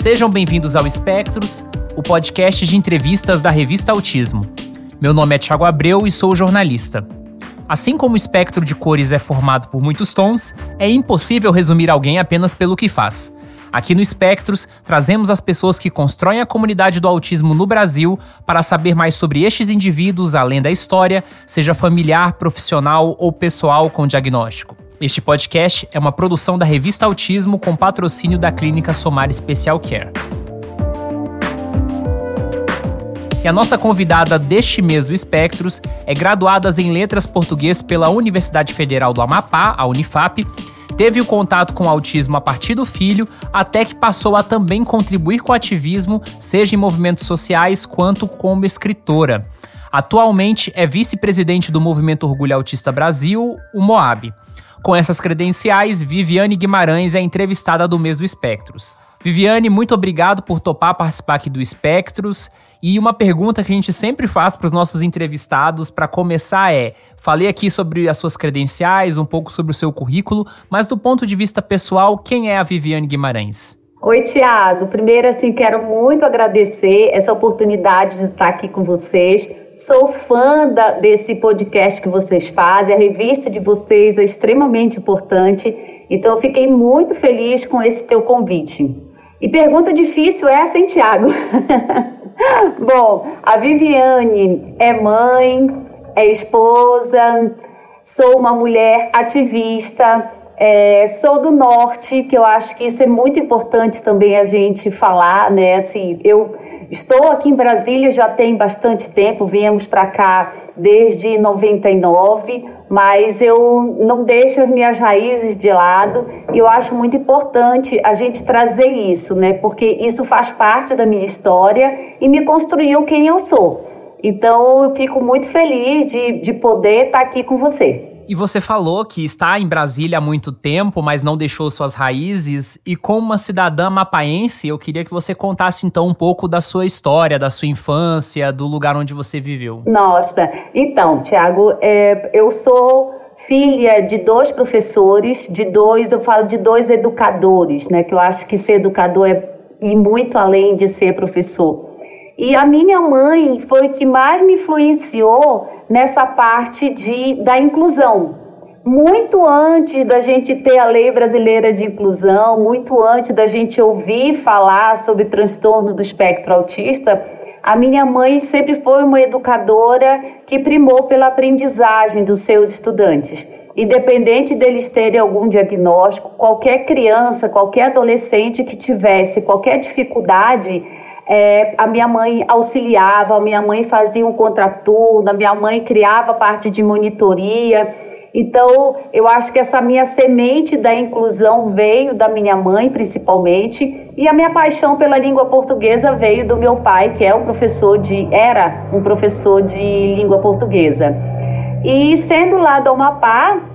Sejam bem-vindos ao Espectros, o podcast de entrevistas da revista Autismo. Meu nome é Thiago Abreu e sou jornalista. Assim como o espectro de cores é formado por muitos tons, é impossível resumir alguém apenas pelo que faz. Aqui no Espectros, trazemos as pessoas que constroem a comunidade do autismo no Brasil para saber mais sobre estes indivíduos além da história, seja familiar, profissional ou pessoal com diagnóstico. Este podcast é uma produção da revista Autismo com patrocínio da clínica Somar Special Care. E a nossa convidada deste mês do Espectros é graduada em Letras Português pela Universidade Federal do Amapá, a Unifap. Teve o contato com o autismo a partir do filho, até que passou a também contribuir com o ativismo, seja em movimentos sociais quanto como escritora. Atualmente é vice-presidente do Movimento Orgulho Autista Brasil, o MOAB. Com essas credenciais, Viviane Guimarães é entrevistada do mês do Espectros. Viviane, muito obrigado por topar participar aqui do Espectros. E uma pergunta que a gente sempre faz para os nossos entrevistados, para começar, é: falei aqui sobre as suas credenciais, um pouco sobre o seu currículo, mas do ponto de vista pessoal, quem é a Viviane Guimarães? Oi, Tiago. Primeiro, assim, quero muito agradecer essa oportunidade de estar aqui com vocês. Sou fã da, desse podcast que vocês fazem, a revista de vocês é extremamente importante, então eu fiquei muito feliz com esse teu convite. E pergunta difícil essa, hein, Tiago? Bom, a Viviane é mãe, é esposa, sou uma mulher ativista, é, sou do norte, que eu acho que isso é muito importante também a gente falar, né? Assim, eu estou aqui em Brasília já tem bastante tempo, viemos para cá desde 99, mas eu não deixo as minhas raízes de lado e eu acho muito importante a gente trazer isso, né? Porque isso faz parte da minha história e me construiu quem eu sou. Então eu fico muito feliz de, de poder estar aqui com você. E você falou que está em Brasília há muito tempo, mas não deixou suas raízes. E como uma cidadã mapaense, eu queria que você contasse então um pouco da sua história, da sua infância, do lugar onde você viveu. Nossa, então, Tiago, é, eu sou filha de dois professores, de dois, eu falo de dois educadores, né? Que eu acho que ser educador é ir muito além de ser professor. E a minha mãe foi que mais me influenciou nessa parte de, da inclusão. Muito antes da gente ter a lei brasileira de inclusão, muito antes da gente ouvir falar sobre transtorno do espectro autista, a minha mãe sempre foi uma educadora que primou pela aprendizagem dos seus estudantes. Independente deles terem algum diagnóstico, qualquer criança, qualquer adolescente que tivesse qualquer dificuldade, é, a minha mãe auxiliava, a minha mãe fazia um contraturno, a minha mãe criava parte de monitoria. Então, eu acho que essa minha semente da inclusão veio da minha mãe, principalmente, e a minha paixão pela língua portuguesa veio do meu pai, que é um professor de era um professor de língua portuguesa. E sendo lá do Amapá,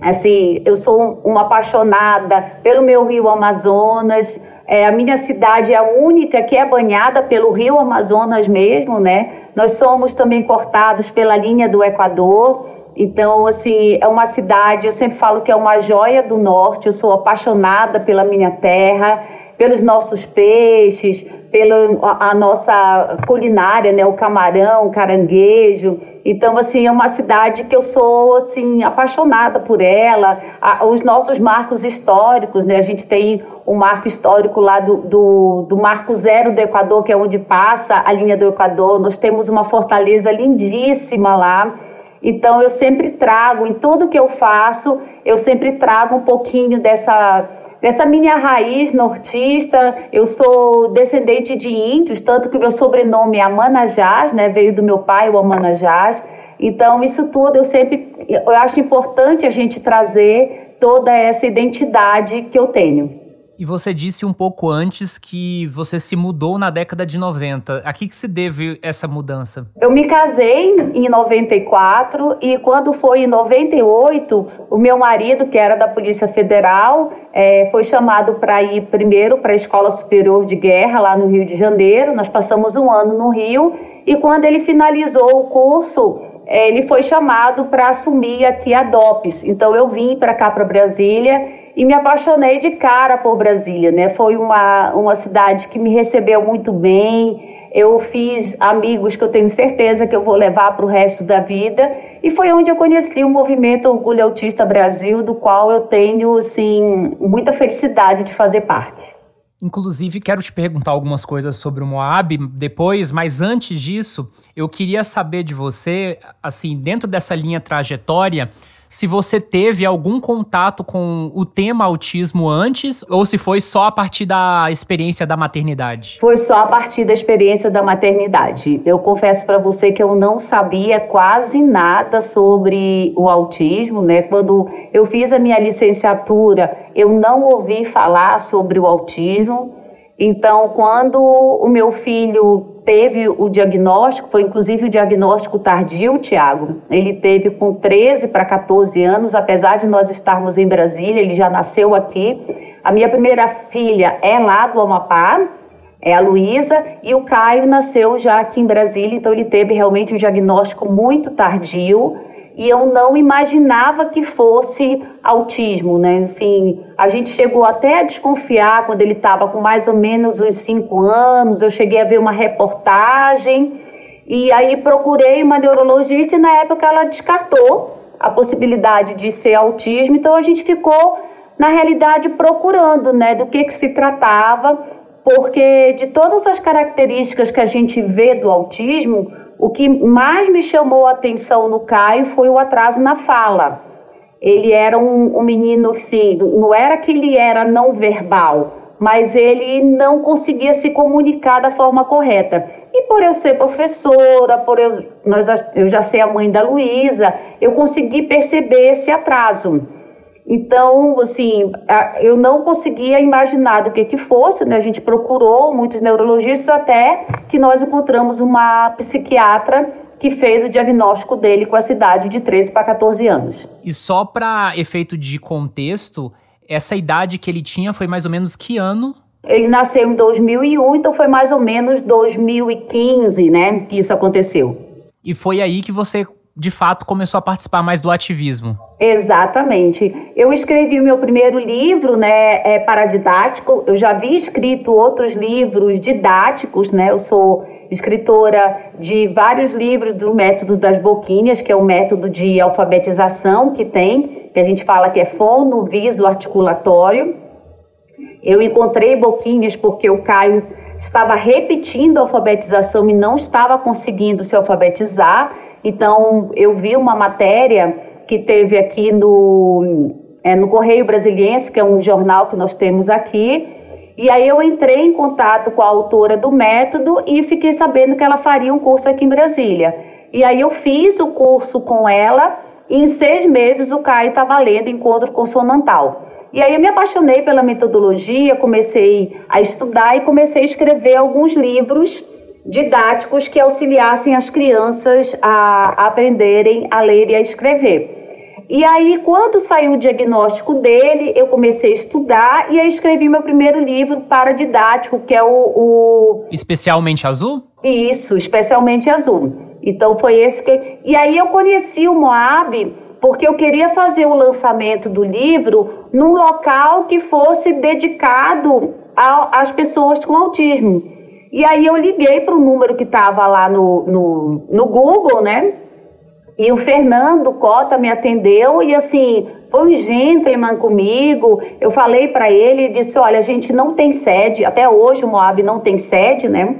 assim, eu sou uma apaixonada pelo meu rio Amazonas, é, a minha cidade é a única que é banhada pelo rio Amazonas mesmo, né? Nós somos também cortados pela linha do Equador. Então, assim, é uma cidade, eu sempre falo que é uma joia do norte. Eu sou apaixonada pela minha terra pelos nossos peixes, pela a nossa culinária, né, o camarão, o caranguejo. Então, assim, é uma cidade que eu sou assim apaixonada por ela. Os nossos marcos históricos, né, a gente tem um marco histórico lá do, do, do Marco Zero do Equador, que é onde passa a linha do Equador. Nós temos uma fortaleza lindíssima lá. Então, eu sempre trago, em tudo que eu faço, eu sempre trago um pouquinho dessa dessa minha raiz nortista. Eu sou descendente de índios, tanto que meu sobrenome é Amanajás, né? Veio do meu pai, o Amanajás. Então, isso tudo eu sempre eu acho importante a gente trazer toda essa identidade que eu tenho. E você disse um pouco antes que você se mudou na década de 90. A que, que se deve essa mudança? Eu me casei em 94 e quando foi em 98, o meu marido, que era da Polícia Federal, é, foi chamado para ir primeiro para a Escola Superior de Guerra, lá no Rio de Janeiro. Nós passamos um ano no Rio E quando ele finalizou o curso, é, ele foi chamado para assumir aqui a DOPS. Então eu vim para cá, para Brasília, e me apaixonei de cara por Brasília, né? Foi uma, uma cidade que me recebeu muito bem. Eu fiz amigos que eu tenho certeza que eu vou levar para o resto da vida. E foi onde eu conheci o movimento Orgulho Autista Brasil, do qual eu tenho, assim, muita felicidade de fazer parte. Inclusive, quero te perguntar algumas coisas sobre o Moab depois, mas antes disso, eu queria saber de você, assim, dentro dessa linha trajetória, se você teve algum contato com o tema autismo antes ou se foi só a partir da experiência da maternidade. Foi só a partir da experiência da maternidade. Eu confesso para você que eu não sabia quase nada sobre o autismo, né? Quando eu fiz a minha licenciatura, eu não ouvi falar sobre o autismo. Então, quando o meu filho teve o diagnóstico, foi inclusive o diagnóstico tardio, Tiago. Ele teve com 13 para 14 anos, apesar de nós estarmos em Brasília, ele já nasceu aqui. A minha primeira filha é lá do Amapá, é a Luísa, e o Caio nasceu já aqui em Brasília, então ele teve realmente um diagnóstico muito tardio e eu não imaginava que fosse autismo, né? Assim, a gente chegou até a desconfiar quando ele estava com mais ou menos uns cinco anos. Eu cheguei a ver uma reportagem e aí procurei uma neurologista e na época ela descartou a possibilidade de ser autismo. Então a gente ficou na realidade procurando, né, do que que se tratava, porque de todas as características que a gente vê do autismo, o que mais me chamou a atenção no Caio foi o atraso na fala. Ele era um, um menino que, sim, não era que ele era não verbal, mas ele não conseguia se comunicar da forma correta. E por eu ser professora, por eu, nós, eu já ser a mãe da Luísa, eu consegui perceber esse atraso. Então, assim, eu não conseguia imaginar do que que fosse, né? A gente procurou muitos neurologistas até que nós encontramos uma psiquiatra que fez o diagnóstico dele com a cidade de 13 para 14 anos. E só para efeito de contexto, essa idade que ele tinha foi mais ou menos que ano? Ele nasceu em 2001, então foi mais ou menos 2015, né, que isso aconteceu. E foi aí que você de fato começou a participar mais do ativismo. Exatamente. Eu escrevi o meu primeiro livro, né, é paradidático. Eu já havia escrito outros livros didáticos, né? Eu sou escritora de vários livros do método das boquinhas, que é o método de alfabetização que tem, que a gente fala que é fono, viso, articulatório. Eu encontrei boquinhas porque o Caio estava repetindo a alfabetização e não estava conseguindo se alfabetizar. Então, eu vi uma matéria que teve aqui no, é, no Correio Brasiliense, que é um jornal que nós temos aqui, e aí eu entrei em contato com a autora do método e fiquei sabendo que ela faria um curso aqui em Brasília. E aí eu fiz o curso com ela e em seis meses o Caio estava lendo Encontro Consonantal. E aí eu me apaixonei pela metodologia, comecei a estudar e comecei a escrever alguns livros didáticos que auxiliassem as crianças a aprenderem a ler e a escrever. E aí, quando saiu o diagnóstico dele, eu comecei a estudar e aí escrevi meu primeiro livro para didático, que é o, o... Especialmente Azul? Isso, Especialmente Azul. Então foi esse que. E aí eu conheci o Moab porque eu queria fazer o lançamento do livro num local que fosse dedicado às pessoas com autismo. E aí eu liguei para o número que estava lá no, no, no Google, né? E o Fernando Cota me atendeu e assim, foi um gentleman comigo. Eu falei para ele disse: "Olha, a gente não tem sede, até hoje o Moab não tem sede, né?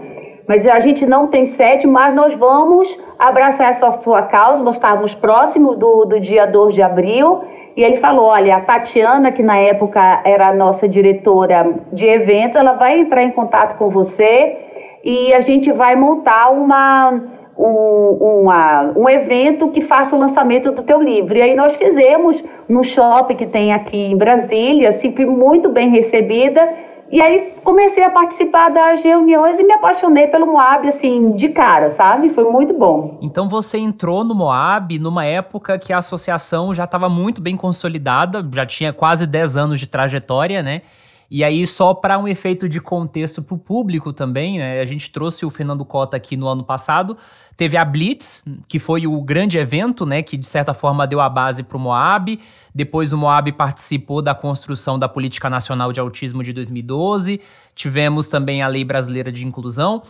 Mas a gente não tem sede, mas nós vamos abraçar essa sua causa. Nós estávamos próximos do, do dia 2 de abril e ele falou: olha, a Tatiana, que na época era a nossa diretora de eventos, ela vai entrar em contato com você e a gente vai montar uma, um, uma, um evento que faça o lançamento do teu livro. E aí nós fizemos no shopping que tem aqui em Brasília, assim, fui muito bem recebida. E aí comecei a participar das reuniões e me apaixonei pelo Moab, assim, de cara, sabe? Foi muito bom. Então você entrou no Moab numa época que a associação já estava muito bem consolidada, já tinha quase 10 anos de trajetória, né? E aí, só para um efeito de contexto para o público também, né? A gente trouxe o Fernando Cota aqui no ano passado. Teve a Blitz, que foi o grande evento, né? Que de certa forma deu a base para o Moab. Depois o Moab participou da construção da Política Nacional de Autismo de 2012. Tivemos também a Lei Brasileira de Inclusão.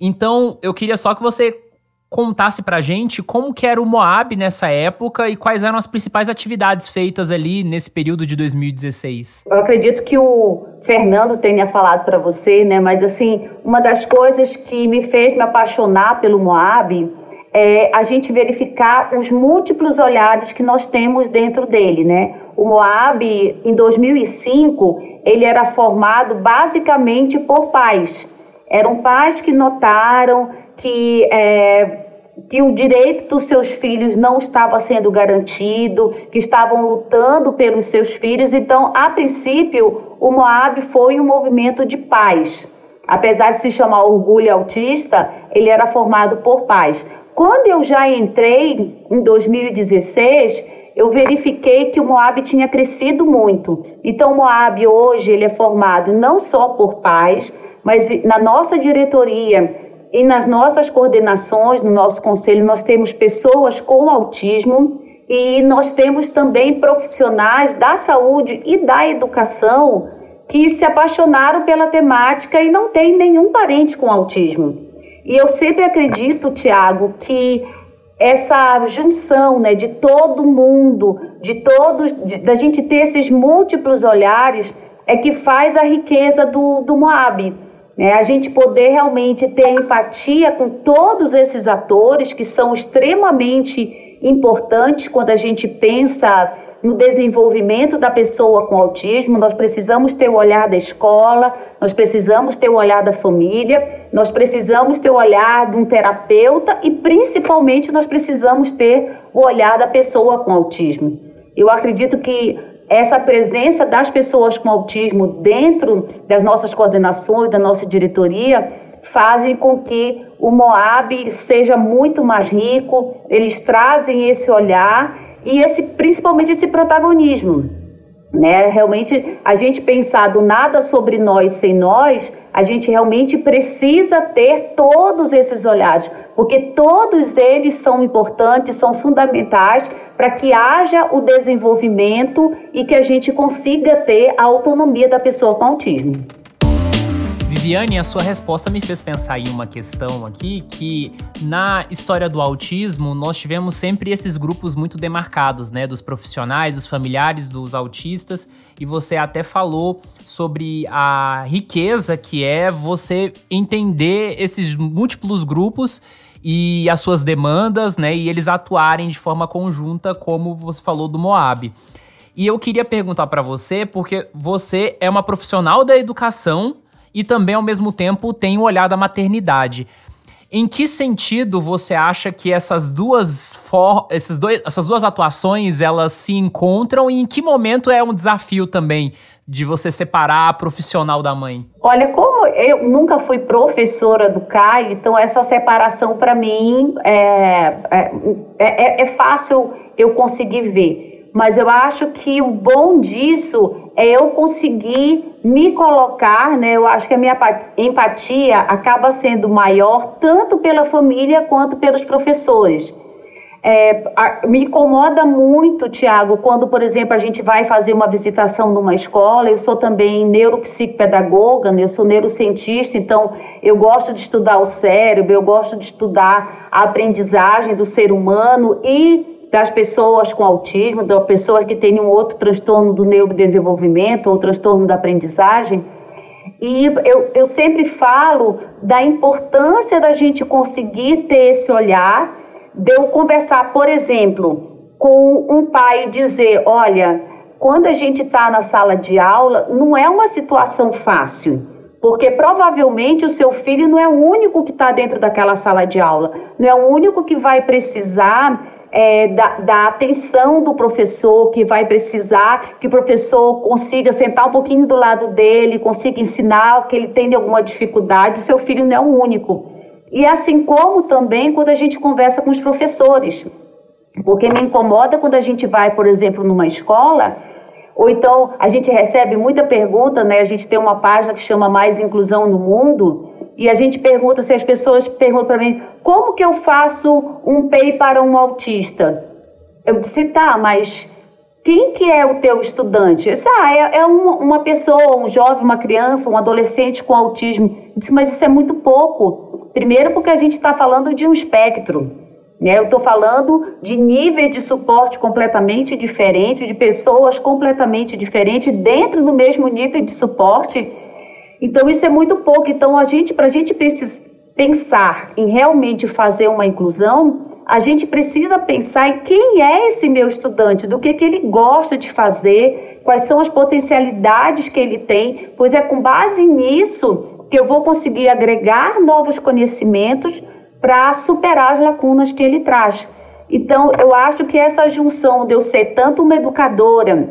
Então, eu queria só que você contasse pra gente como que era o Moab nessa época e quais eram as principais atividades feitas ali nesse período de 2016. Eu acredito que o Fernando tenha falado para você, né? Mas assim, uma das coisas que me fez me apaixonar pelo Moab é a gente verificar os múltiplos olhares que nós temos dentro dele, né? O Moab, em 2005, ele era formado basicamente por pais. Eram pais que notaram que é, que o direito dos seus filhos não estava sendo garantido, que estavam lutando pelos seus filhos. Então, a princípio, o Moab foi um movimento de paz. Apesar de se chamar Orgulho Autista, ele era formado por pais. Quando eu já entrei em 2016, eu verifiquei que o Moab tinha crescido muito. Então, o Moab hoje ele é formado não só por pais, mas na nossa diretoria e nas nossas coordenações, no nosso conselho, nós temos pessoas com autismo e nós temos também profissionais da saúde e da educação que se apaixonaram pela temática e não têm nenhum parente com autismo. E eu sempre acredito, Tiago, que essa junção né, de todo mundo, de todos, de, da gente ter esses múltiplos olhares, é que faz a riqueza do, do Moab. Né? A gente poder realmente ter empatia com todos esses atores que são extremamente importantes quando a gente pensa no desenvolvimento da pessoa com autismo, nós precisamos ter o olhar da escola, nós precisamos ter o olhar da família, nós precisamos ter o olhar de um terapeuta e principalmente nós precisamos ter o olhar da pessoa com autismo. Eu acredito que essa presença das pessoas com autismo dentro das nossas coordenações, da nossa diretoria, fazem com que o Moab seja muito mais rico, eles trazem esse olhar e esse principalmente esse protagonismo. Né? Realmente, a gente pensar do nada sobre nós sem nós, a gente realmente precisa ter todos esses olhares, porque todos eles são importantes, são fundamentais para que haja o desenvolvimento e que a gente consiga ter a autonomia da pessoa com autismo. Viviane, a sua resposta me fez pensar em uma questão aqui que na história do autismo nós tivemos sempre esses grupos muito demarcados, né, dos profissionais, dos familiares dos autistas, e você até falou sobre a riqueza que é você entender esses múltiplos grupos e as suas demandas, né, e eles atuarem de forma conjunta, como você falou do Moab. E eu queria perguntar para você, porque você é uma profissional da educação e também, ao mesmo tempo, tem o olhar da maternidade. Em que sentido você acha que essas duas, for esses dois, essas duas atuações elas se encontram e em que momento é um desafio também de você separar a profissional da mãe? Olha, como eu nunca fui professora do CAI, então essa separação para mim é, é, é, é fácil eu conseguir ver mas eu acho que o bom disso é eu conseguir me colocar, né? Eu acho que a minha empatia acaba sendo maior tanto pela família quanto pelos professores. É, a, me incomoda muito, Tiago, quando, por exemplo, a gente vai fazer uma visitação numa escola. Eu sou também neuropsicopedagoga, né? eu sou neurocientista, então eu gosto de estudar o cérebro, eu gosto de estudar a aprendizagem do ser humano e das pessoas com autismo, das pessoas que têm um outro transtorno do neurodesenvolvimento ou transtorno da aprendizagem. E eu, eu sempre falo da importância da gente conseguir ter esse olhar, de eu conversar, por exemplo, com um pai e dizer: olha, quando a gente está na sala de aula, não é uma situação fácil porque provavelmente o seu filho não é o único que está dentro daquela sala de aula, não é o único que vai precisar é, da, da, atenção do professor, que vai precisar que o professor consiga sentar um pouquinho do lado dele, consiga ensinar que ele tem alguma dificuldade, seu filho não é o único. E assim como também quando a gente conversa com os professores, porque me incomoda quando a gente vai, por exemplo, numa escola Ou então a gente recebe muita pergunta, né? A gente tem uma página que chama Mais Inclusão no Mundo e a gente pergunta se as pessoas perguntam para mim como que eu faço um PEI para um autista. Eu disse tá, mas quem que é o teu estudante? Eu disse, ah, é, é uma, uma pessoa, um jovem, uma criança, um adolescente com autismo. Eu disse, mas isso é muito pouco. Primeiro porque a gente está falando de um espectro. Né? Eu estou falando de níveis de suporte completamente diferentes, de pessoas completamente diferentes dentro do mesmo nível de suporte. Então, isso é muito pouco. Então, a gente, para a gente pensar em realmente fazer uma inclusão, a gente precisa pensar em quem é esse meu estudante, do que, que ele gosta de fazer, quais são as potencialidades que ele tem, pois é com base nisso que eu vou conseguir agregar novos conhecimentos para superar as lacunas que ele traz. Então, eu acho que essa junção de eu ser tanto uma educadora,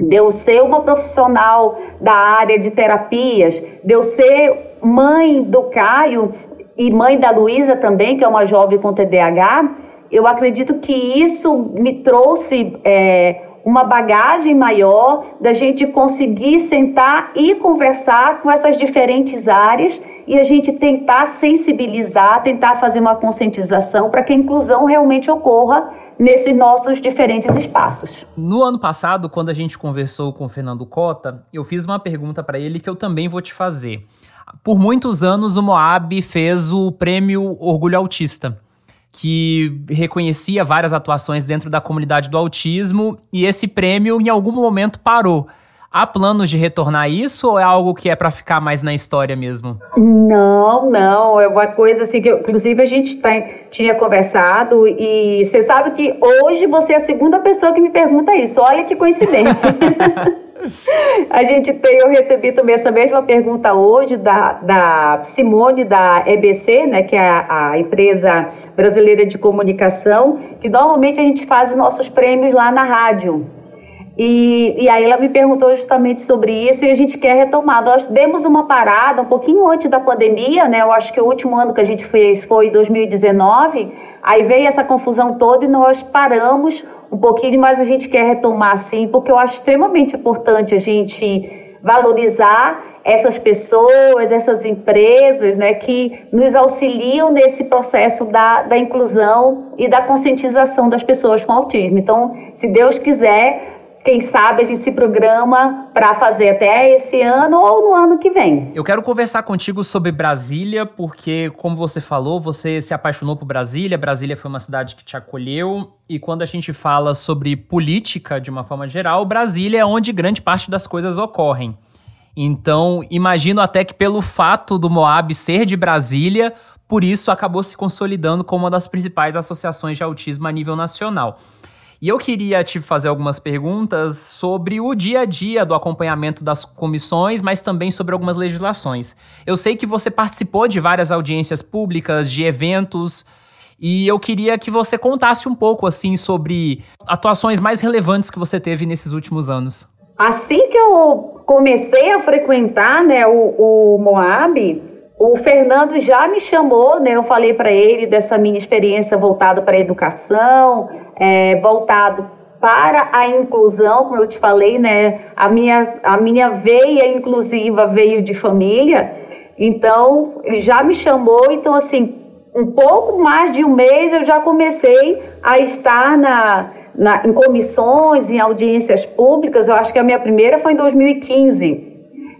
de eu ser uma profissional da área de terapias, de eu ser mãe do Caio e mãe da Luísa também, que é uma jovem com TDAH, eu acredito que isso me trouxe é, uma bagagem maior da gente conseguir sentar e conversar com essas diferentes áreas e a gente tentar sensibilizar, tentar fazer uma conscientização para que a inclusão realmente ocorra nesses nossos diferentes espaços. No ano passado, quando a gente conversou com o Fernando Cota, eu fiz uma pergunta para ele que eu também vou te fazer. Por muitos anos, o Moab fez o prêmio Orgulho Autista que reconhecia várias atuações dentro da comunidade do autismo e esse prêmio em algum momento parou. Há planos de retornar isso ou é algo que é para ficar mais na história mesmo? Não, não. É uma coisa assim que, inclusive, a gente tá, tinha conversado e você sabe que hoje você é a segunda pessoa que me pergunta isso. Olha que coincidência. A gente tem, eu recebi também essa mesma pergunta hoje da, da Simone da EBC, né, que é a, a, empresa brasileira de comunicação, que normalmente a gente faz os nossos prêmios lá na rádio. E, e aí ela me perguntou justamente sobre isso e a gente quer retomar. Nós demos uma parada um pouquinho antes da pandemia, né? Eu acho que o último ano que a gente fez foi 2019. Aí veio essa confusão toda e nós paramos um pouquinho, mas a gente quer retomar sim, porque eu acho extremamente importante a gente valorizar essas pessoas, essas empresas, né, que nos auxiliam nesse processo da, da inclusão e da conscientização das pessoas com autismo. Então, se Deus quiser, quem sabe a gente se programa para fazer até esse ano ou no ano que vem. Eu quero conversar contigo sobre Brasília, porque, como você falou, você se apaixonou por Brasília. Brasília foi uma cidade que te acolheu. E quando a gente fala sobre política de uma forma geral, Brasília é onde grande parte das coisas ocorrem. Então, imagino até que pelo fato do Moab ser de Brasília, por isso acabou se consolidando como uma das principais associações de autismo a nível nacional. E eu queria te fazer algumas perguntas sobre o dia a dia do acompanhamento das comissões, mas também sobre algumas legislações. Eu sei que você participou de várias audiências públicas, de eventos, e eu queria que você contasse um pouco assim sobre atuações mais relevantes que você teve nesses últimos anos. Assim que eu comecei a frequentar né, o, o Moab, o Fernando já me chamou, né? Eu falei para ele dessa minha experiência voltada para a educação, é, voltado para a inclusão, como eu te falei, né? A minha, a minha veia inclusiva veio de família, então ele já me chamou, então assim, um pouco mais de um mês eu já comecei a estar na, na, em comissões, em audiências públicas. Eu acho que a minha primeira foi em 2015.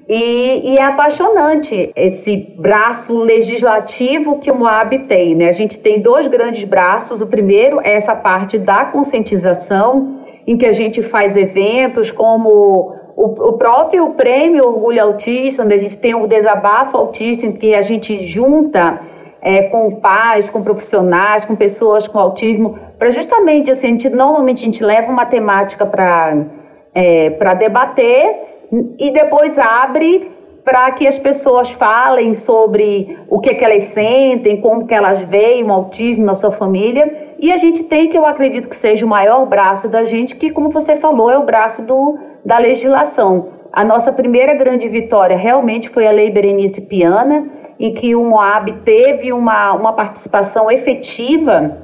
E, e, é apaixonante esse braço legislativo que o Moab tem. Né? A gente tem dois grandes braços. O primeiro é essa parte da conscientização, em que a gente faz eventos como o, o próprio Prêmio Orgulho Autista, onde a gente tem o Desabafo Autista, em que a gente junta é, com pais, com profissionais, com pessoas com autismo, para justamente, assim, a gente, normalmente a gente leva uma temática para é, debater e depois abre para que as pessoas falem sobre o que, que elas sentem, como que elas veem o autismo na sua família. E a gente tem que, eu acredito que seja o maior braço da gente, que, como você falou, é o braço do, da legislação. A nossa primeira grande vitória realmente foi a Lei Berenice Piana, em que o Moab teve uma, uma participação efetiva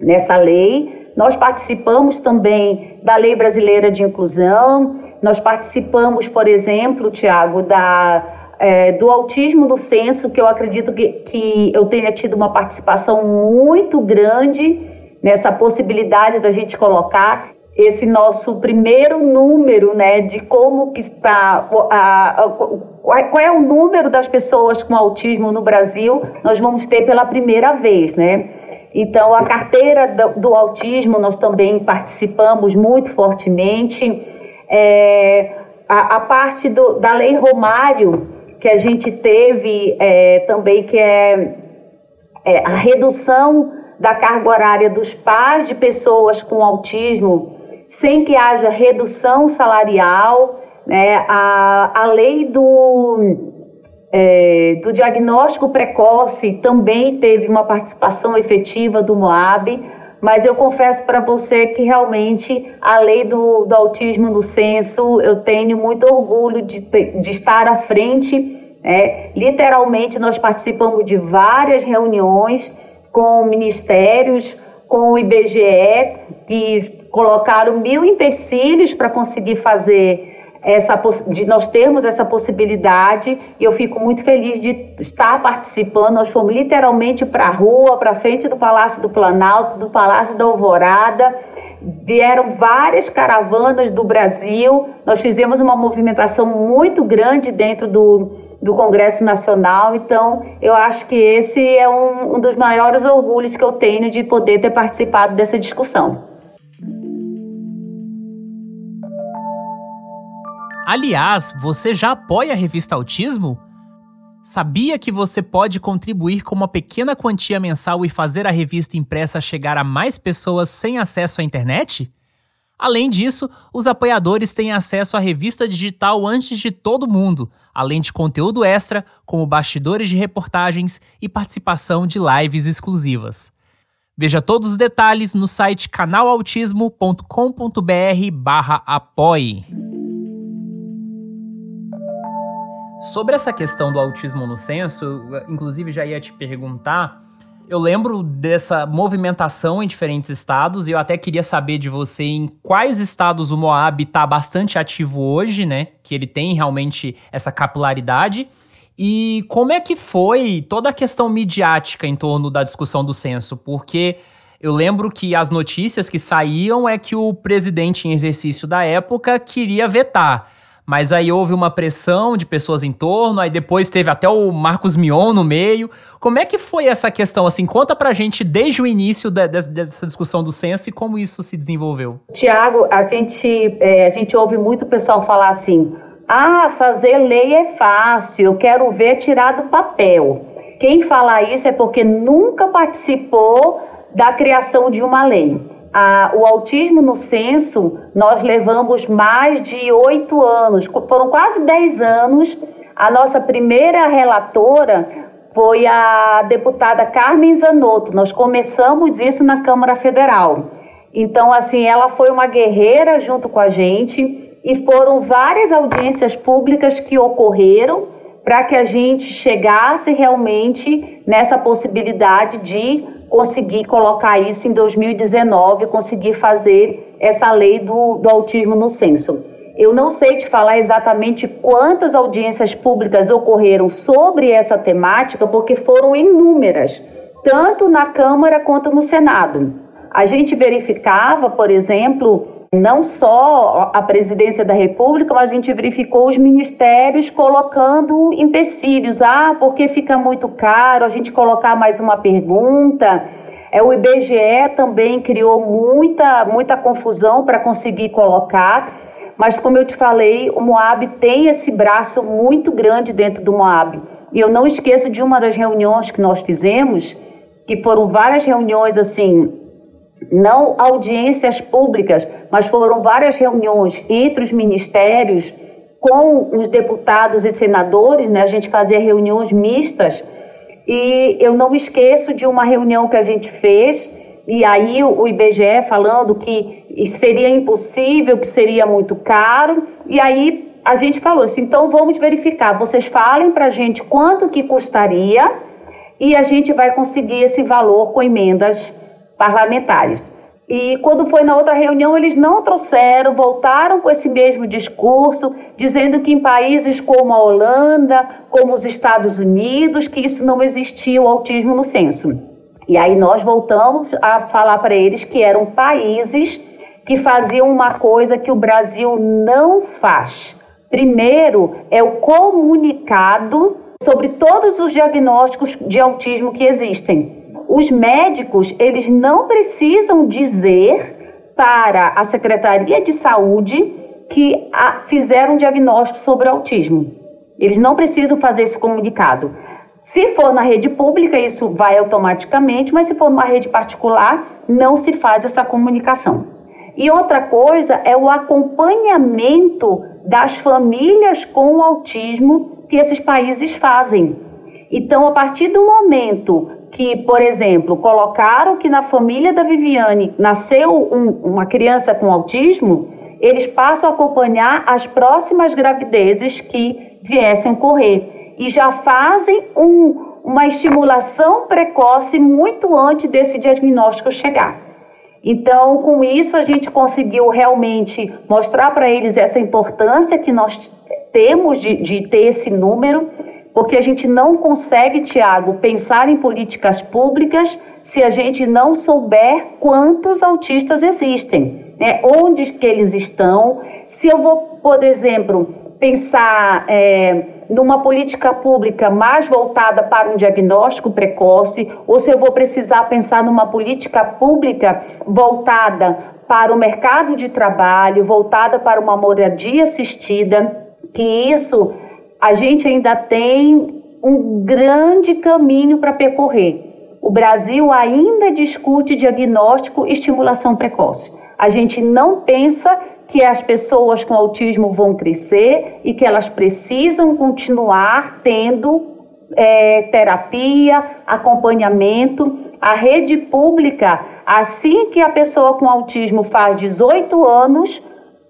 nessa lei, Nós participamos também da Lei Brasileira de Inclusão, nós participamos, por exemplo, Tiago, da é, do autismo do censo, que eu acredito que, que eu tenha tido uma participação muito grande nessa possibilidade da gente colocar esse nosso primeiro número, né, de como que está a, a, qual é o número das pessoas com autismo no Brasil, nós vamos ter pela primeira vez, né? Então, a carteira do, do autismo nós também participamos muito fortemente. É, a, a, parte do, da lei Romário, que a gente teve é, também, que é, é a redução da carga horária dos pais de pessoas com autismo, sem que haja redução salarial, né? a, a lei do, é, do diagnóstico precoce também teve uma participação efetiva do MOAB, mas eu confesso para você que realmente a lei do, do autismo no censo, eu tenho muito orgulho de, de estar à frente. Né? Literalmente, nós participamos de várias reuniões com ministérios, com o IBGE, que colocaram mil empecilhos para conseguir fazer essa de nós termos essa possibilidade e eu fico muito feliz de estar participando. Nós fomos literalmente para a rua, para frente do Palácio do Planalto, do Palácio da Alvorada. Vieram várias caravanas do Brasil. Nós fizemos uma movimentação muito grande dentro do, do Congresso Nacional. Então, eu acho que esse é um, um dos maiores orgulhos que eu tenho de poder ter participado dessa discussão. Aliás, você já apoia a revista Autismo? Sabia que você pode contribuir com uma pequena quantia mensal e fazer a revista impressa chegar a mais pessoas sem acesso à internet? Além disso, os apoiadores têm acesso à revista digital antes de todo mundo, além de conteúdo extra, como bastidores de reportagens e participação de lives exclusivas. Veja todos os detalhes no site canalautismo.com.br/apoie. Sobre essa questão do autismo no censo, inclusive já ia te perguntar. Eu lembro dessa movimentação em diferentes estados e eu até queria saber de você em quais estados o Moab está bastante ativo hoje, né? Que ele tem realmente essa capilaridade. E como é que foi toda a questão midiática em torno da discussão do censo? Porque eu lembro que as notícias que saíam é que o presidente em exercício da época queria vetar. Mas aí houve uma pressão de pessoas em torno, aí depois teve até o Marcos Mion no meio. Como é que foi essa questão? Assim, conta pra gente desde o início de, de, dessa discussão do censo e como isso se desenvolveu. Tiago, a gente, é, a gente ouve muito o pessoal falar assim: ah, fazer lei é fácil, eu quero ver tirar do papel. Quem fala isso é porque nunca participou da criação de uma lei o autismo no censo, nós levamos mais de oito anos, foram quase dez anos. A nossa primeira relatora foi a deputada Carmen Zanotto. Nós começamos isso na Câmara Federal. Então, assim, ela foi uma guerreira junto com a gente e foram várias audiências públicas que ocorreram para que a gente chegasse realmente nessa possibilidade de conseguir colocar isso em 2019, conseguir fazer essa lei do, do autismo no censo. Eu não sei te falar exatamente quantas audiências públicas ocorreram sobre essa temática, porque foram inúmeras, tanto na Câmara quanto no Senado. A gente verificava, por exemplo, não só a presidência da República, mas a gente verificou os ministérios colocando empecilhos. Ah, porque fica muito caro a gente colocar mais uma pergunta. É, o IBGE também criou muita, muita confusão para conseguir colocar. Mas, como eu te falei, o Moab tem esse braço muito grande dentro do Moab. E eu não esqueço de uma das reuniões que nós fizemos, que foram várias reuniões assim, não audiências públicas, mas foram várias reuniões entre os ministérios com os deputados e senadores, né? A gente fazia reuniões mistas e eu não esqueço de uma reunião que a gente fez e aí o IBGE falando que seria impossível, que seria muito caro e aí a gente falou assim, então vamos verificar, vocês falem para a gente quanto que custaria e a gente vai conseguir esse valor com emendas parlamentares. E quando foi na outra reunião, eles não trouxeram, voltaram com esse mesmo discurso, dizendo que em países como a Holanda, como os Estados Unidos, que isso não existia o autismo no censo. E aí nós voltamos a falar para eles que eram países que faziam uma coisa que o Brasil não faz. Primeiro é o comunicado sobre todos os diagnósticos de autismo que existem os médicos, eles não precisam dizer para a Secretaria de Saúde que fizeram um diagnóstico sobre autismo. Eles não precisam fazer esse comunicado. Se for na rede pública, isso vai automaticamente, mas se for numa rede particular, não se faz essa comunicação. E outra coisa é o acompanhamento das famílias com autismo que esses países fazem. Então, a partir do momento que, por exemplo, colocaram que na família da Viviane nasceu um, uma criança com autismo, eles passam a acompanhar as próximas gravidezes que viessem ocorrer e já fazem um, uma estimulação precoce muito antes desse diagnóstico chegar. Então, com isso, a gente conseguiu realmente mostrar para eles essa importância que nós temos de, de ter esse número porque a gente não consegue, Tiago, pensar em políticas públicas se a gente não souber quantos autistas existem, né? onde que eles estão. Se eu vou, por exemplo, pensar é, numa política pública mais voltada para um diagnóstico precoce, ou se eu vou precisar pensar numa política pública voltada para o mercado de trabalho, voltada para uma moradia assistida, que isso a gente ainda tem um grande caminho para percorrer. O Brasil ainda discute diagnóstico e estimulação precoce. A gente não pensa que as pessoas com autismo vão crescer e que elas precisam continuar tendo é, terapia, acompanhamento. A rede pública, assim que a pessoa com autismo faz 18 anos,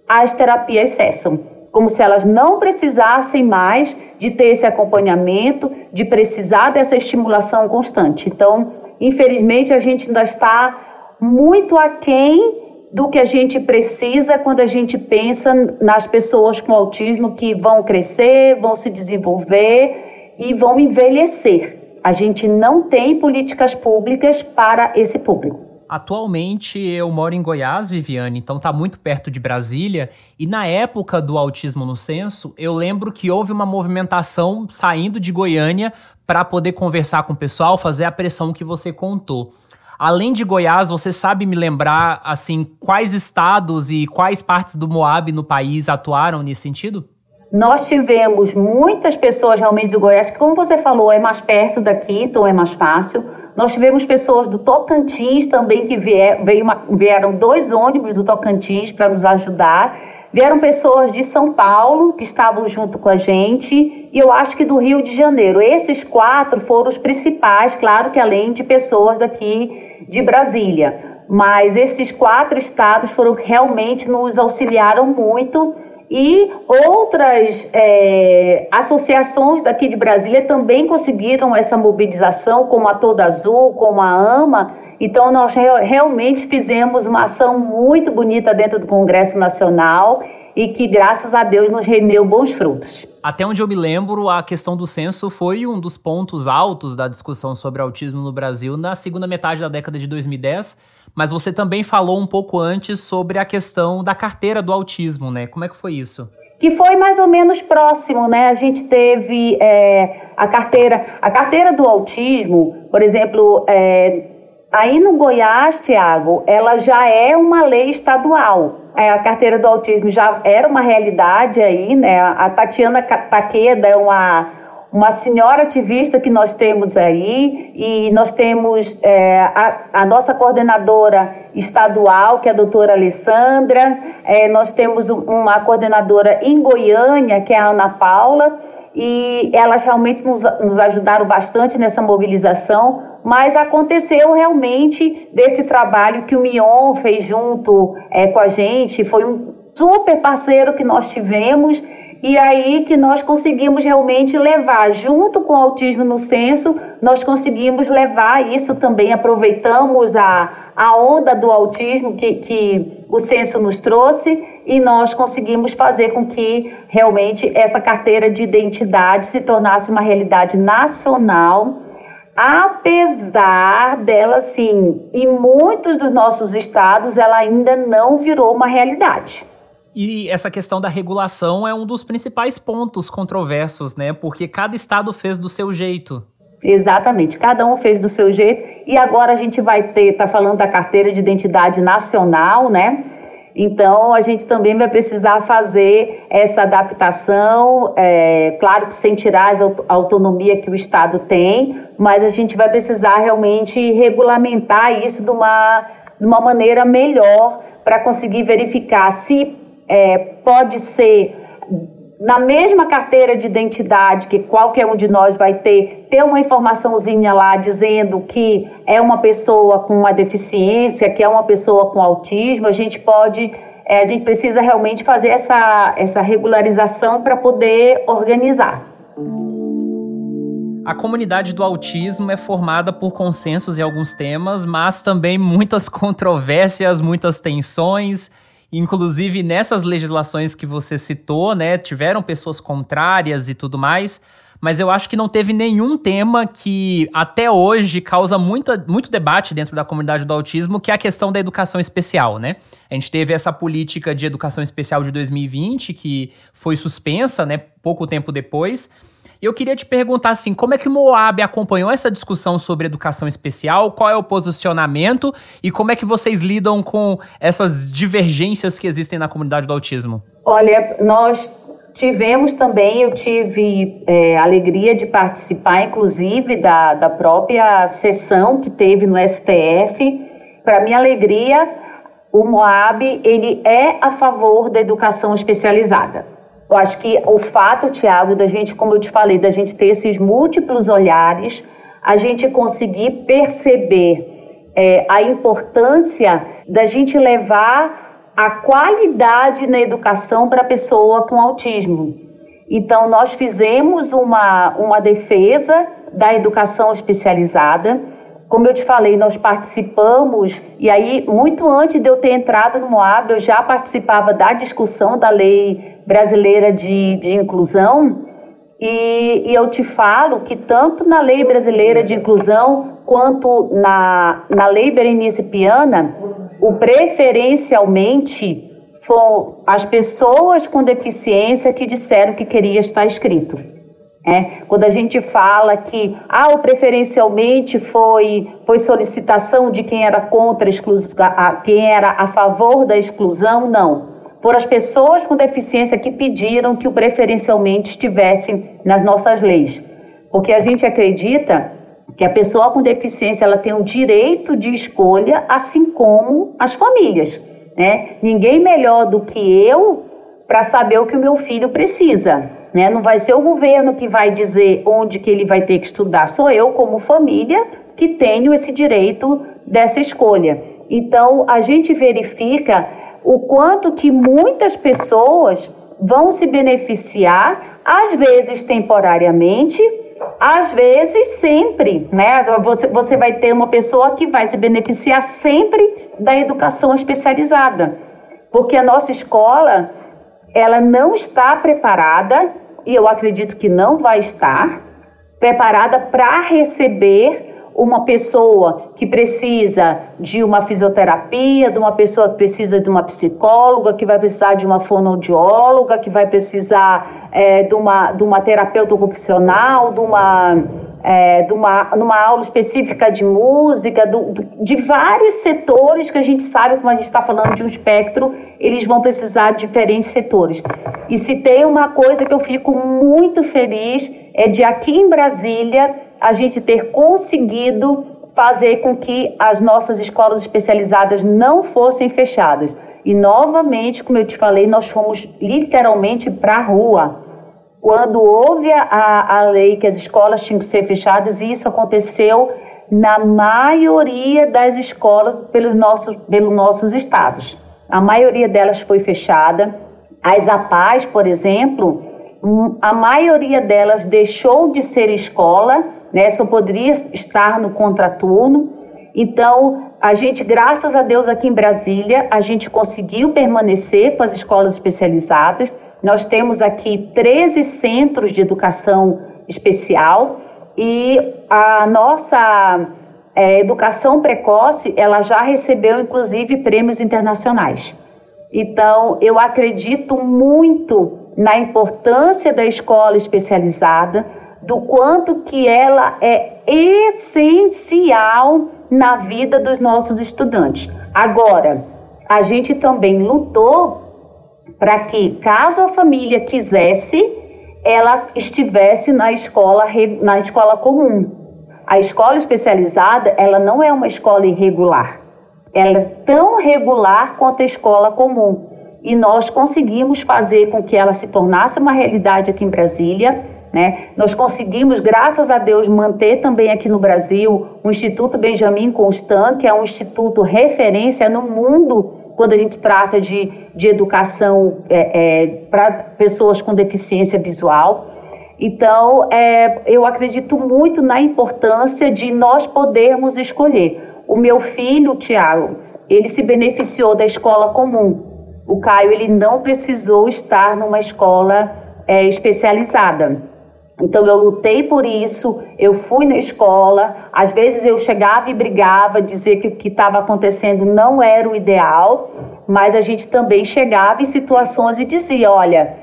as terapias cessam como se elas não precisassem mais de ter esse acompanhamento, de precisar dessa estimulação constante. Então, infelizmente, a gente ainda está muito aquém do que a gente precisa quando a gente pensa nas pessoas com autismo que vão crescer, vão se desenvolver e vão envelhecer. A gente não tem políticas públicas para esse público. Atualmente eu moro em Goiás, Viviane, então tá muito perto de Brasília, e na época do autismo no censo, eu lembro que houve uma movimentação saindo de Goiânia para poder conversar com o pessoal, fazer a pressão que você contou. Além de Goiás, você sabe me lembrar assim quais estados e quais partes do Moab no país atuaram nesse sentido? Nós tivemos muitas pessoas realmente de Goiás, que como você falou, é mais perto daqui, então é mais fácil nós tivemos pessoas do Tocantins também que vier, uma, vieram dois ônibus do Tocantins para nos ajudar. Vieram pessoas de São Paulo que estavam junto com a gente e eu acho que do Rio de Janeiro. Esses quatro foram os principais, claro que além de pessoas daqui de Brasília. Mas esses quatro estados foram realmente nos auxiliaram muito e outras é, associações daqui de Brasília também conseguiram essa mobilização, como a Toda Azul, como a AMA. Então, nós realmente fizemos uma ação muito bonita dentro do Congresso Nacional e que, graças a Deus, nos rendeu bons frutos. Até onde eu me lembro, a questão do censo foi um dos pontos altos da discussão sobre autismo no Brasil na segunda metade da década de 2010 mas você também falou um pouco antes sobre a questão da carteira do autismo, né? Como é que foi isso? Que foi mais ou menos próximo, né? A gente teve é, a carteira, a carteira do autismo, por exemplo, é, aí no Goiás, Tiago, ela já é uma lei estadual. É, a carteira do autismo já era uma realidade aí, né? A Tatiana Taqueda é uma uma senhora ativista que nós temos aí, e nós temos é, a, a, nossa coordenadora estadual, que é a doutora Alessandra, é, nós temos uma coordenadora em Goiânia, que é a Ana Paula, e elas realmente nos, nos ajudaram bastante nessa mobilização, mas aconteceu realmente desse trabalho que o Mion fez junto é, com a gente, foi um super parceiro que nós tivemos. E aí que nós conseguimos realmente levar, junto com o autismo no censo, nós conseguimos levar isso também, aproveitamos a, a onda do autismo que, que o censo nos trouxe. E nós conseguimos fazer com que realmente essa carteira de identidade se tornasse uma realidade nacional apesar dela, sim, em muitos dos nossos estados, ela ainda não virou uma realidade. E essa questão da regulação é um dos principais pontos controversos, né? Porque cada estado fez do seu jeito. Exatamente, cada um fez do seu jeito. E agora a gente vai ter, tá falando da carteira de identidade nacional, né? Então, a gente também vai precisar fazer essa adaptação, é, claro que sem tirar a autonomia que o Estado tem, mas a gente vai precisar realmente regulamentar isso de uma, de uma maneira melhor para conseguir verificar se é, pode ser na mesma carteira de identidade que qualquer um de nós vai ter, ter uma informaçãozinha lá dizendo que é uma pessoa com uma deficiência, que é uma pessoa com autismo, a gente pode, é, a gente precisa realmente fazer essa, essa regularização para poder organizar. A comunidade do autismo é formada por consensos em alguns temas, mas também muitas controvérsias, muitas tensões Inclusive, nessas legislações que você citou, né, tiveram pessoas contrárias e tudo mais, mas eu acho que não teve nenhum tema que até hoje causa muita, muito debate dentro da comunidade do autismo, que é a questão da educação especial, né? A gente teve essa política de educação especial de 2020, que foi suspensa, né, pouco tempo depois. Eu queria te perguntar assim, como é que o Moab acompanhou essa discussão sobre educação especial? Qual é o posicionamento e como é que vocês lidam com essas divergências que existem na comunidade do autismo? Olha, nós tivemos também, eu tive é, alegria de participar, inclusive, da, da própria sessão que teve no STF. Para minha alegria, o Moab ele é a favor da educação especializada. Eu acho que o fato, Tiago, da gente, como eu te falei, da gente ter esses múltiplos olhares, a gente conseguir perceber é, a importância da gente levar a qualidade na educação para a pessoa com autismo. Então, nós fizemos uma, uma defesa da educação especializada como eu te falei, nós participamos, e aí, muito antes de eu ter entrado no Moab, eu já participava da discussão da lei brasileira de, de inclusão, e, e, eu te falo que tanto na lei brasileira de inclusão quanto na, na lei berenicipiana, o preferencialmente foram as pessoas com deficiência que disseram que queria estar escrito. É, quando a gente fala que ah, o preferencialmente foi, foi solicitação de quem era contra a exclusão, quem era a favor da exclusão, não. Foram as pessoas com deficiência que pediram que o preferencialmente estivesse nas nossas leis. Porque a gente acredita que a pessoa com deficiência ela tem o direito de escolha, assim como as famílias. Né? Ninguém melhor do que eu para saber o que o meu filho precisa. Né? Não vai ser o governo que vai dizer onde que ele vai ter que estudar, sou eu como família que tenho esse direito dessa escolha. Então, a gente verifica o quanto que muitas pessoas vão se beneficiar, às vezes temporariamente, às vezes sempre, né? Você, você vai ter uma pessoa que vai se beneficiar sempre da educação especializada, porque a nossa escola ela não está preparada e eu acredito que não vai estar preparada para receber uma pessoa que precisa de uma fisioterapia, de uma pessoa que precisa de uma psicóloga, que vai precisar de uma fonoaudióloga, que vai precisar é, de, uma, de uma terapeuta ocupacional, de uma é, de uma, numa aula específica de música, do, de vários setores que a gente sabe, como a gente está falando de um espectro, eles vão precisar de diferentes setores. E se tem uma coisa que eu fico muito feliz, é de aqui em Brasília a gente ter conseguido fazer com que as nossas escolas especializadas não fossem fechadas. E novamente, como eu te falei, nós fomos literalmente para a rua quando houve a, a lei que as escolas tinham que ser fechadas, e isso aconteceu na maioria das escolas pelos nossos, pelos nossos estados. A maioria delas foi fechada. As APAs, por exemplo, a maioria delas deixou de ser escola, né? Só poderia estar no contraturno. Então, a gente, graças a Deus, aqui em Brasília, a gente conseguiu permanecer com as escolas especializadas. Nós temos aqui 13 centros de educação especial e a nossa é, educação precoce, ela já recebeu, inclusive, prêmios internacionais. Então, eu acredito muito na importância da escola especializada, do quanto que ela é essencial na vida dos nossos estudantes. Agora, a gente também lutou para que, caso a família quisesse, ela estivesse na escola, na escola comum. A escola especializada, ela não é uma escola irregular. Ela é tão regular quanto a escola comum e nós conseguimos fazer com que ela se tornasse uma realidade aqui em Brasília. Né? Nós conseguimos, graças a Deus, manter também aqui no Brasil o Instituto Benjamin Constant, que é um instituto referência no mundo quando a gente trata de, de educação é, é, para pessoas com deficiência visual. Então, é, eu acredito muito na importância de nós podermos escolher. O meu filho, Tiago, ele se beneficiou da escola comum, o Caio ele não precisou estar numa escola é, especializada. Então eu lutei por isso, eu fui na escola, às vezes eu chegava e brigava, dizia que o que estava acontecendo não era o ideal, mas a gente também chegava em situações e dizia, olha,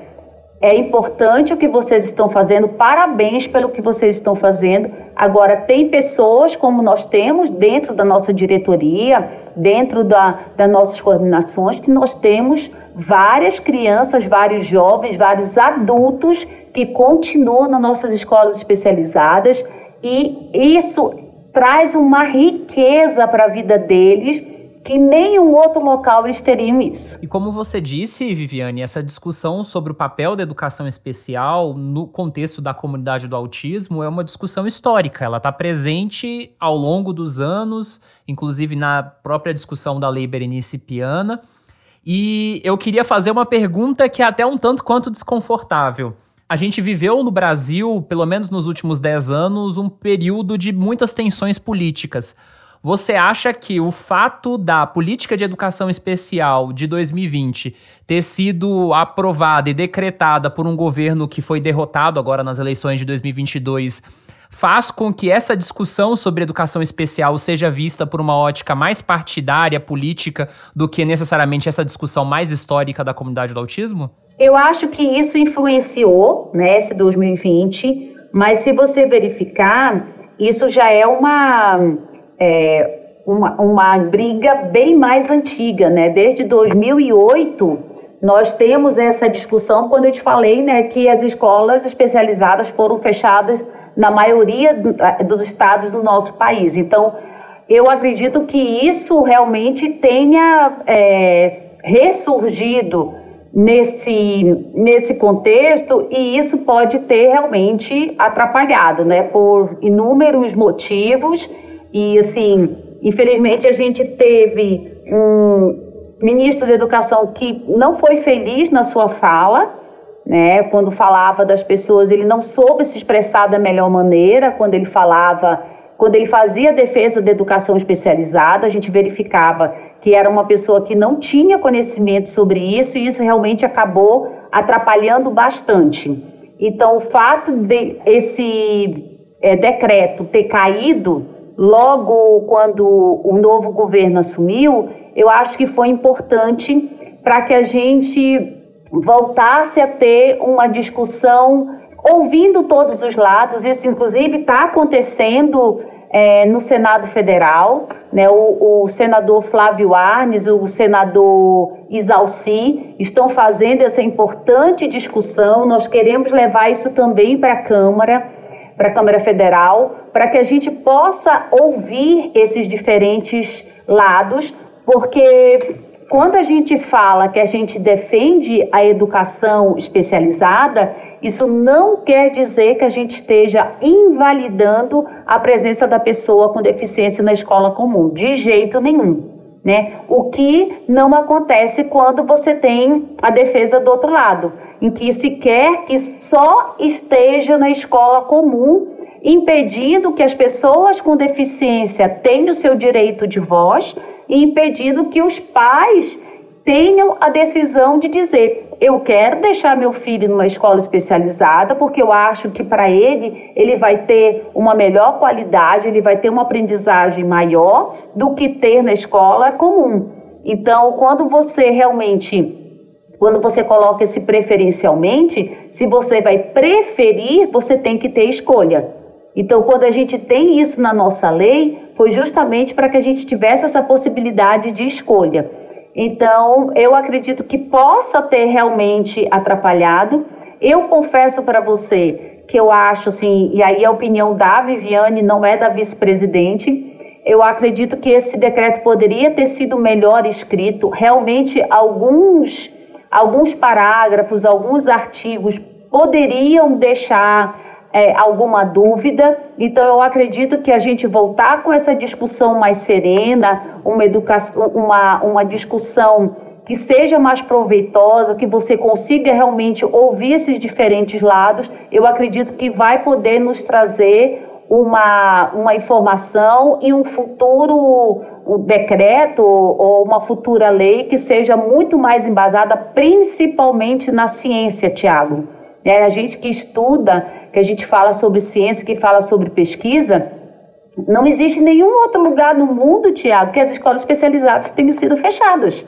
é importante o que vocês estão fazendo, parabéns pelo que vocês estão fazendo. Agora, tem pessoas como nós temos dentro da nossa diretoria, dentro da, das nossas coordenações, que nós temos várias crianças, vários jovens, vários adultos que continuam nas nossas escolas especializadas. E isso traz uma riqueza para a vida deles que nenhum outro local eles teriam isso. E como você disse, Viviane, essa discussão sobre o papel da educação especial no contexto da comunidade do autismo é uma discussão histórica. Ela está presente ao longo dos anos, inclusive na própria discussão da Lei Berenice Piana. E eu queria fazer uma pergunta que é até um tanto quanto desconfortável. A gente viveu no Brasil, pelo menos nos últimos 10 anos, um período de muitas tensões políticas você acha que o fato da política de educação especial de 2020 ter sido aprovada e decretada por um governo que foi derrotado agora nas eleições de 2022 faz com que essa discussão sobre educação especial seja vista por uma ótica mais partidária, política, do que necessariamente essa discussão mais histórica da comunidade do autismo? Eu acho que isso influenciou, né, esse 2020, mas se você verificar, isso já é uma é, uma, uma briga bem mais antiga, né? Desde 2008, nós temos essa discussão quando eu te falei né, que as escolas especializadas foram fechadas na maioria dos estados do nosso país. Então, eu acredito que isso realmente tenha é, ressurgido nesse, nesse contexto e isso pode ter realmente atrapalhado, né, por inúmeros motivos e, assim, infelizmente a gente teve um ministro da Educação que não foi feliz na sua fala, né? Quando falava das pessoas, ele não soube se expressar da melhor maneira. Quando ele falava, quando ele fazia defesa da educação especializada, a gente verificava que era uma pessoa que não tinha conhecimento sobre isso e isso realmente acabou atrapalhando bastante. Então, o fato de esse é, decreto ter caído logo quando o novo governo assumiu, eu acho que foi importante para que a gente voltasse a ter uma discussão ouvindo todos os lados. Isso, inclusive, está acontecendo é, no Senado Federal. Né? O, o, senador Flávio Arnes, o senador Isalci estão fazendo essa importante discussão. Nós queremos levar isso também para a Câmara para a Câmara Federal, para que a gente possa ouvir esses diferentes lados, porque quando a gente fala que a gente defende a educação especializada, isso não quer dizer que a gente esteja invalidando a presença da pessoa com deficiência na escola comum, de jeito nenhum. Né? O que não acontece quando você tem a defesa do outro lado, em que se quer que só esteja na escola comum, impedindo que as pessoas com deficiência tenham o seu direito de voz e impedindo que os pais tenham a decisão de dizer: eu quero deixar meu filho numa escola especializada, porque eu acho que para ele ele vai ter uma melhor qualidade, ele vai ter uma aprendizagem maior do que ter na escola comum. Então, quando você realmente quando você coloca esse preferencialmente, se você vai preferir, você tem que ter escolha. Então, quando a gente tem isso na nossa lei, foi justamente para que a gente tivesse essa possibilidade de escolha. Então, eu acredito que possa ter realmente atrapalhado. Eu confesso para você que eu acho assim, e aí a opinião da Viviane não é da vice-presidente. Eu acredito que esse decreto poderia ter sido melhor escrito. Realmente, alguns, alguns parágrafos, alguns artigos poderiam deixar é, alguma dúvida. Então, eu acredito que a gente voltar com essa discussão mais serena, uma, educação, uma, uma discussão que seja mais proveitosa, que você consiga realmente ouvir esses diferentes lados, eu acredito que vai poder nos trazer uma, uma informação e um futuro um decreto ou uma futura lei que seja muito mais embasada, principalmente na ciência, Tiago. É, a gente que estuda, que a gente fala sobre ciência, que fala sobre pesquisa, não existe nenhum outro lugar no mundo, Tiago, que as escolas especializadas tenham sido fechadas.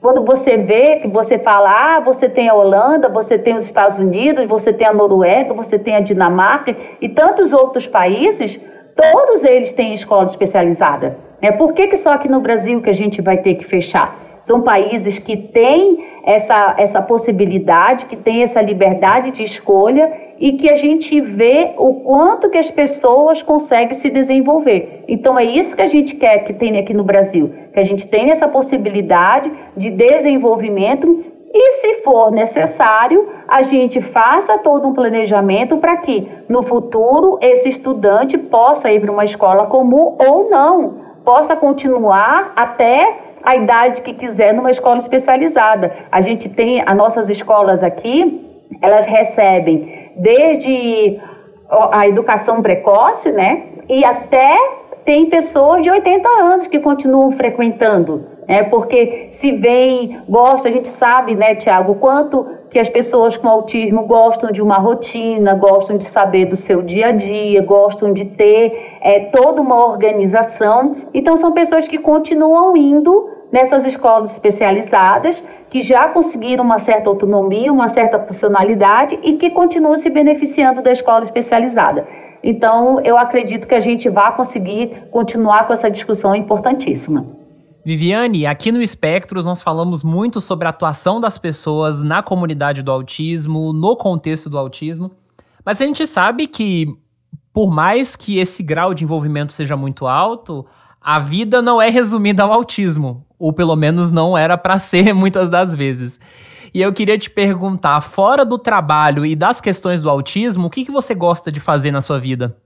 Quando você vê que você fala, ah, você tem a Holanda, você tem os Estados Unidos, você tem a Noruega, você tem a Dinamarca e tantos outros países, todos eles têm escola especializada. É por que, que só aqui no Brasil que a gente vai ter que fechar? São países que têm essa, essa possibilidade, que têm essa liberdade de escolha e que a gente vê o quanto que as pessoas conseguem se desenvolver. Então é isso que a gente quer que tenha aqui no Brasil, que a gente tenha essa possibilidade de desenvolvimento e, se for necessário, a gente faça todo um planejamento para que, no futuro, esse estudante possa ir para uma escola comum ou não, possa continuar até a idade que quiser numa escola especializada. A gente tem as nossas escolas aqui, elas recebem desde a educação precoce, né? E até tem pessoas de 80 anos que continuam frequentando. É porque se vem, gosta, a gente sabe, né, Tiago, quanto que as pessoas com autismo gostam de uma rotina, gostam de saber do seu dia a dia, gostam de ter é, toda uma organização. Então, são pessoas que continuam indo nessas escolas especializadas, que já conseguiram uma certa autonomia, uma certa profissionalidade e que continuam se beneficiando da escola especializada. Então, eu acredito que a gente vai conseguir continuar com essa discussão importantíssima. Viviane, aqui no Espectros nós falamos muito sobre a atuação das pessoas na comunidade do autismo, no contexto do autismo, mas a gente sabe que, por mais que esse grau de envolvimento seja muito alto, a vida não é resumida ao autismo, ou pelo menos não era para ser muitas das vezes. E eu queria te perguntar, fora do trabalho e das questões do autismo, o que, que você gosta de fazer na sua vida?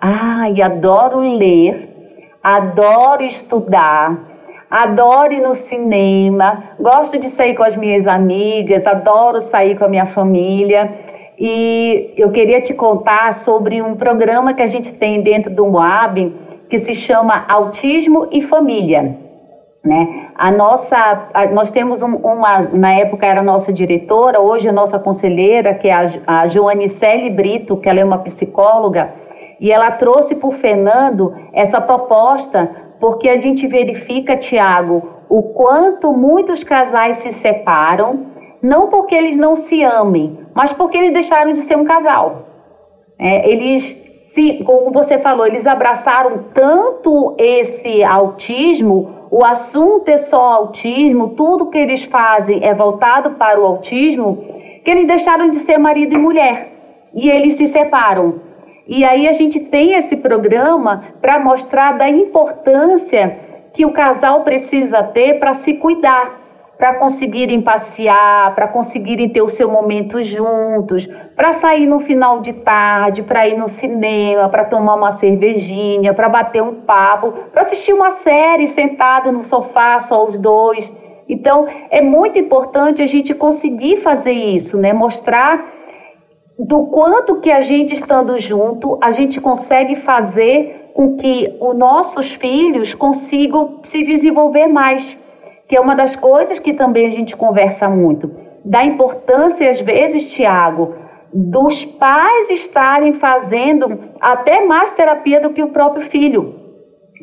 Ai, adoro ler, adoro estudar, adoro ir no cinema, gosto de sair com as minhas amigas, adoro sair com a minha família. E eu queria te contar sobre um programa que a gente tem dentro do Moab, que se chama Autismo e Família. Né? A nossa, a, nós temos um, uma, na época era nossa diretora, hoje a nossa conselheira, que é a, a Joanicele Brito, que ela é uma psicóloga, e ela trouxe para o Fernando essa proposta, porque a gente verifica, Tiago, o quanto muitos casais se separam, não porque eles não se amem, mas porque eles deixaram de ser um casal. É, eles se, como você falou, eles abraçaram tanto esse autismo, o assunto é só autismo, tudo que eles fazem é voltado para o autismo, que eles deixaram de ser marido e mulher e eles se separam. E aí a gente tem esse programa para mostrar da importância que o casal precisa ter para se cuidar. Para conseguirem passear, para conseguirem ter o seu momento juntos, para sair no final de tarde, para ir no cinema, para tomar uma cervejinha, para bater um papo, para assistir uma série sentado no sofá só os dois. Então, é muito importante a gente conseguir fazer isso, né? Mostrar do quanto que a gente estando junto, a gente consegue fazer com que os nossos filhos consigam se desenvolver mais que é uma das coisas que também a gente conversa muito, da importância, às vezes, Tiago, dos pais estarem fazendo até mais terapia do que o próprio filho.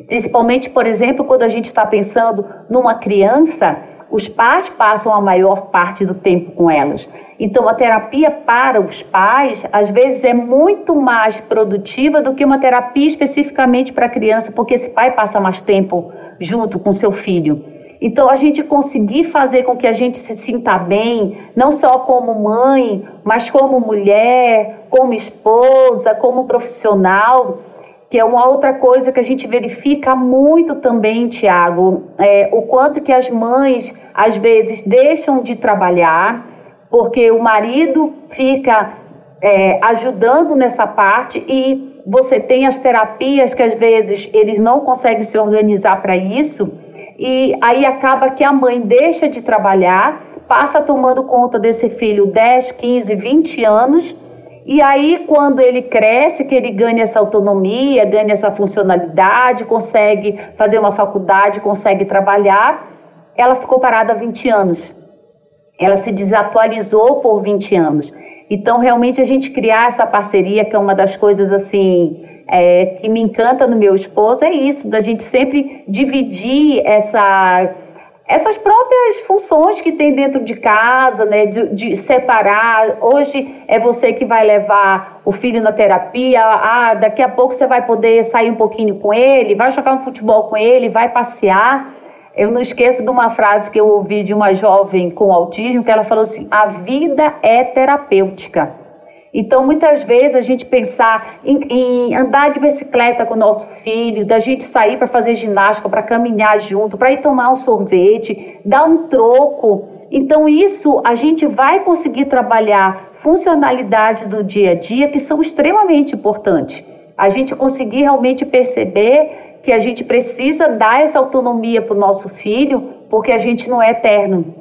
Principalmente, por exemplo, quando a gente está pensando numa criança, os pais passam a maior parte do tempo com elas. Então, a terapia para os pais, às vezes, é muito mais produtiva do que uma terapia especificamente para a criança, porque esse pai passa mais tempo junto com seu filho. Então, a gente conseguir fazer com que a gente se sinta bem, não só como mãe, mas como mulher, como esposa, como profissional, que é uma outra coisa que a gente verifica muito também, Tiago, é, o quanto que as mães, às vezes, deixam de trabalhar, porque o marido fica é, ajudando nessa parte e você tem as terapias que às vezes eles não conseguem se organizar para isso e aí acaba que a mãe deixa de trabalhar, passa tomando conta desse filho 10, 15, 20 anos. E aí, quando ele cresce, que ele ganha essa autonomia, ganha essa funcionalidade, consegue fazer uma faculdade, consegue trabalhar, ela ficou parada há 20 anos. Ela se desatualizou por 20 anos. Então, realmente, a gente criar essa parceria, que é uma das coisas assim é, que me encanta no meu esposo é isso, da gente sempre dividir essa essas próprias funções que tem dentro de casa, né, de, de, separar. Hoje é você que vai levar o filho na terapia, ah, daqui a pouco você vai poder sair um pouquinho com ele, vai jogar um futebol com ele, vai passear. Eu não esqueço de uma frase que eu ouvi de uma jovem com autismo, que ela falou assim: a vida é terapêutica. Então, muitas vezes, a gente pensar em, em andar de bicicleta com o nosso filho, da gente sair para fazer ginástica, para caminhar junto, para ir tomar um sorvete, dar um troco. Então, isso a gente vai conseguir trabalhar funcionalidades do dia a dia que são extremamente importantes. A gente conseguir realmente perceber que a gente precisa dar essa autonomia para o nosso filho, porque a gente não é eterno.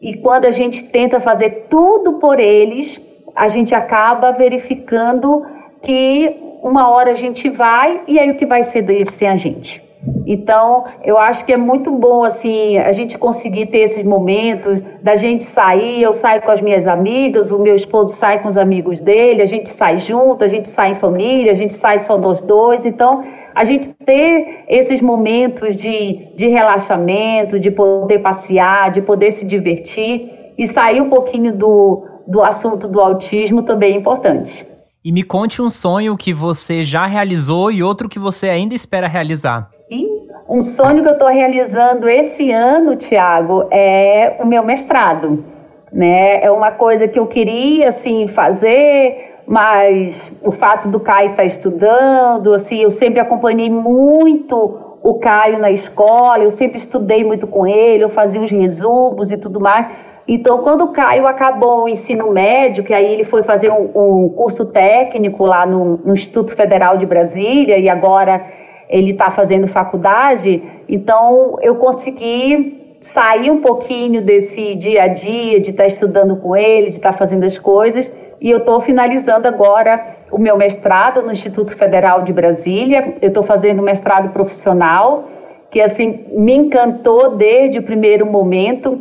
E quando a gente tenta fazer tudo por eles, a gente acaba verificando que uma hora a gente vai e aí o que vai ser deles sem a gente. Então, eu acho que é muito bom assim a gente conseguir ter esses momentos da gente sair, eu saio com as minhas amigas, o meu esposo sai com os amigos dele, a gente sai junto, a gente sai em família, a gente sai só nós dois. Então, a gente ter esses momentos de, de relaxamento, de poder passear, de poder se divertir e sair um pouquinho do, do assunto do autismo também é importante. E me conte um sonho que você já realizou e outro que você ainda espera realizar. E um sonho que eu estou realizando esse ano, Tiago, é o meu mestrado. Né? É uma coisa que eu queria assim fazer, mas o fato do Caio estar tá estudando, assim, eu sempre acompanhei muito o Caio na escola, eu sempre estudei muito com ele, eu fazia os resumos e tudo mais. Então, quando o Caio acabou o ensino médio, que aí ele foi fazer um, um curso técnico lá no, no, Instituto Federal de Brasília e agora ele está fazendo faculdade, então eu consegui sair um pouquinho desse dia a dia, de estar tá estudando com ele, de estar tá fazendo as coisas, e eu estou finalizando agora o meu mestrado no Instituto Federal de Brasília. Eu estou fazendo mestrado profissional, que assim me encantou desde o primeiro momento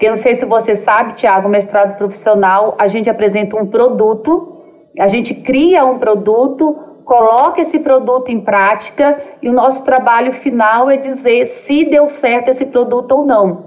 porque não sei se você sabe, Tiago, mestrado profissional, a gente apresenta um produto, a gente cria um produto, coloca esse produto em prática e o nosso trabalho final é dizer se deu certo esse produto ou não.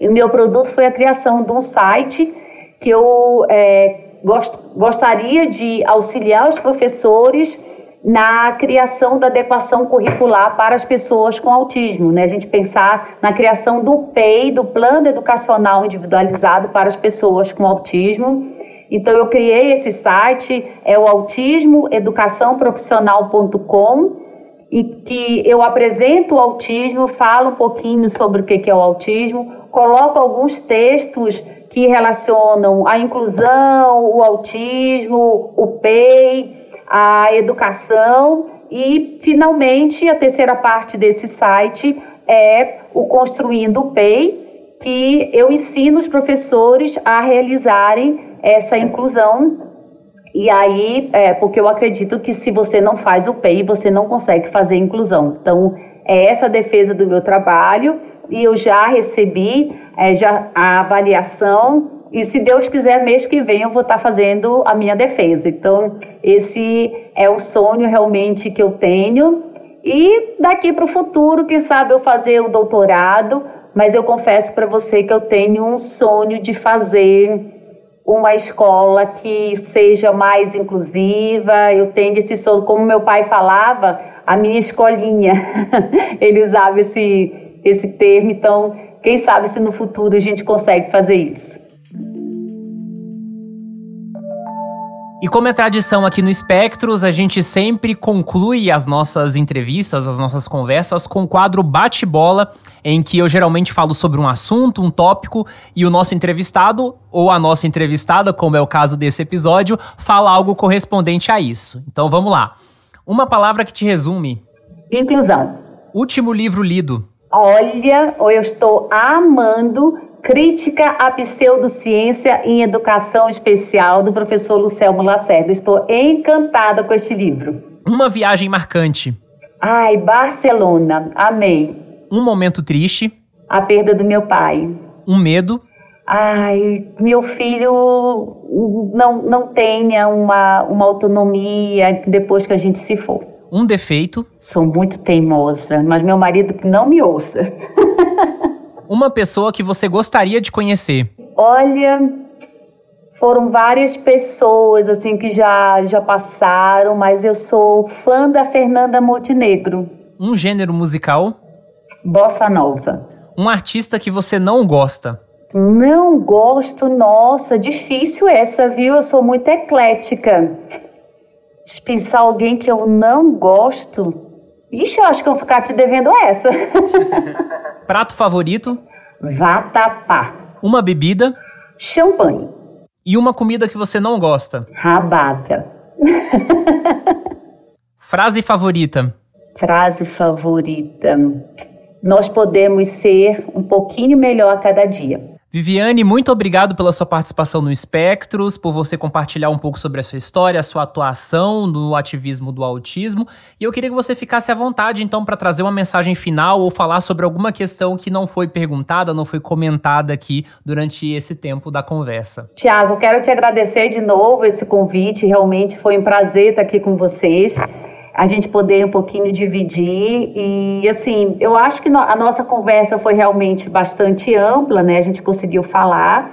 E o meu produto foi a criação de um site que eu é, gost, gostaria de auxiliar os professores na criação da adequação curricular para as pessoas com autismo, né? A gente pensar na criação do PEI, do Plano Educacional Individualizado para as pessoas com autismo. Então eu criei esse site, é o autismoeducaçãoprofissional.com, e que eu apresento o autismo, falo um pouquinho sobre o que é o autismo, coloco alguns textos que relacionam a inclusão, o autismo, o PEI, a educação e, finalmente, a terceira parte desse site é o Construindo o PEI, que eu ensino os professores a realizarem essa inclusão e aí, é, porque eu acredito que se você não faz o PEI, você não consegue fazer inclusão. Então, é essa a defesa do meu trabalho e eu já recebi é, já a avaliação e se Deus quiser, mês que vem eu vou estar fazendo a minha defesa. Então, esse é o sonho realmente que eu tenho. E daqui para o futuro, quem sabe eu fazer o doutorado, mas eu confesso para você que eu tenho um sonho de fazer uma escola que seja mais inclusiva. Eu tenho esse sonho, como meu pai falava, a minha escolinha. Ele usava esse, esse termo, então, quem sabe se no futuro a gente consegue fazer isso. E como é tradição aqui no Espectros, a gente sempre conclui as nossas entrevistas, as nossas conversas com o quadro Bate-Bola, em que eu geralmente falo sobre um assunto, um tópico, e o nosso entrevistado, ou a nossa entrevistada, como é o caso desse episódio, fala algo correspondente a isso. Então vamos lá. Uma palavra que te resume. Inclusão. Último livro lido. Olha, eu estou amando Crítica à Pseudociência em Educação Especial, do professor Lucelmo Lacerda. Estou encantada com este livro. Uma viagem marcante. Ai, Barcelona. Amei. Um momento triste. A perda do meu pai. Um medo. Ai, meu filho não, não tenha uma, uma autonomia depois que a gente se for. Um defeito. Sou muito teimosa, mas meu marido não me ouça. uma pessoa que você gostaria de conhecer? Olha, foram várias pessoas assim que já já passaram, mas eu sou fã da Fernanda Montenegro. Um gênero musical? Bossa nova. Um artista que você não gosta? Não gosto, nossa, difícil essa, viu? Eu sou muito eclética. Pensar alguém que eu não gosto. Ixi, eu acho que eu vou ficar te devendo essa. Prato favorito? Vatapá. Uma bebida? Champanhe. E uma comida que você não gosta? Rabada. Frase favorita? Frase favorita. Nós podemos ser um pouquinho melhor a cada dia. Viviane, muito obrigado pela sua participação no Espectros, por você compartilhar um pouco sobre a sua história, a sua atuação no ativismo do autismo. E eu queria que você ficasse à vontade, então, para trazer uma mensagem final ou falar sobre alguma questão que não foi perguntada, não foi comentada aqui durante esse tempo da conversa. Tiago, quero te agradecer de novo esse convite. Realmente foi um prazer estar aqui com vocês a gente poder um pouquinho dividir. E, assim, eu acho que a nossa conversa foi realmente bastante ampla, né? A gente conseguiu falar,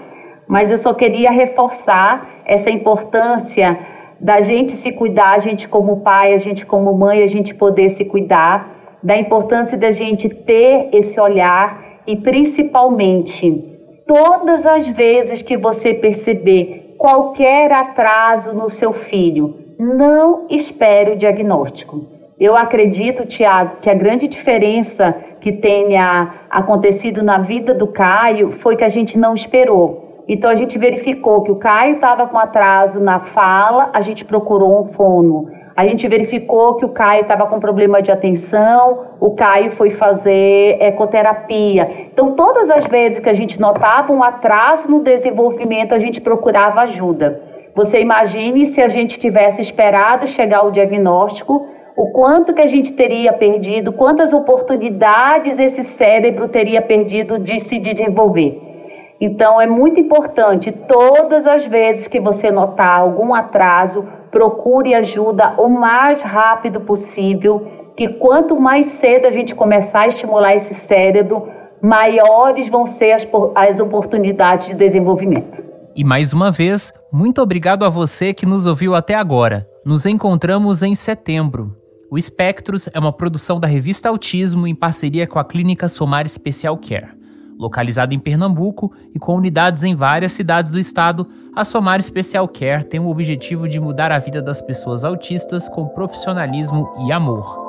mas eu só queria reforçar essa importância da gente se cuidar, a gente como pai, a gente como mãe, a gente poder se cuidar, da importância da gente ter esse olhar e principalmente todas as vezes que você perceber qualquer atraso no seu filho, não espere o diagnóstico. Eu acredito, Tiago, que a grande diferença que tenha acontecido na vida do Caio foi que a gente não esperou. Então a gente verificou que o Caio estava com atraso na fala, a gente procurou um fono. A gente verificou que o Caio estava com problema de atenção, o Caio foi fazer ecoterapia. Então, todas as vezes que a gente notava um atraso no desenvolvimento, a gente procurava ajuda. Você imagine se a gente tivesse esperado chegar ao diagnóstico, o quanto que a gente teria perdido, quantas oportunidades esse cérebro teria perdido de se desenvolver. Então é muito importante, todas as vezes que você notar algum atraso, procure ajuda o mais rápido possível, que quanto mais cedo a gente começar a estimular esse cérebro, maiores vão ser as, as oportunidades de desenvolvimento. E mais uma vez, muito obrigado a você que nos ouviu até agora. Nos encontramos em setembro. O Espectros é uma produção da revista Autismo em parceria com a Clínica Somar Special Care. Localizada em Pernambuco e com unidades em várias cidades do estado, a Somar Special Care tem o objetivo de mudar a vida das pessoas autistas com profissionalismo e amor.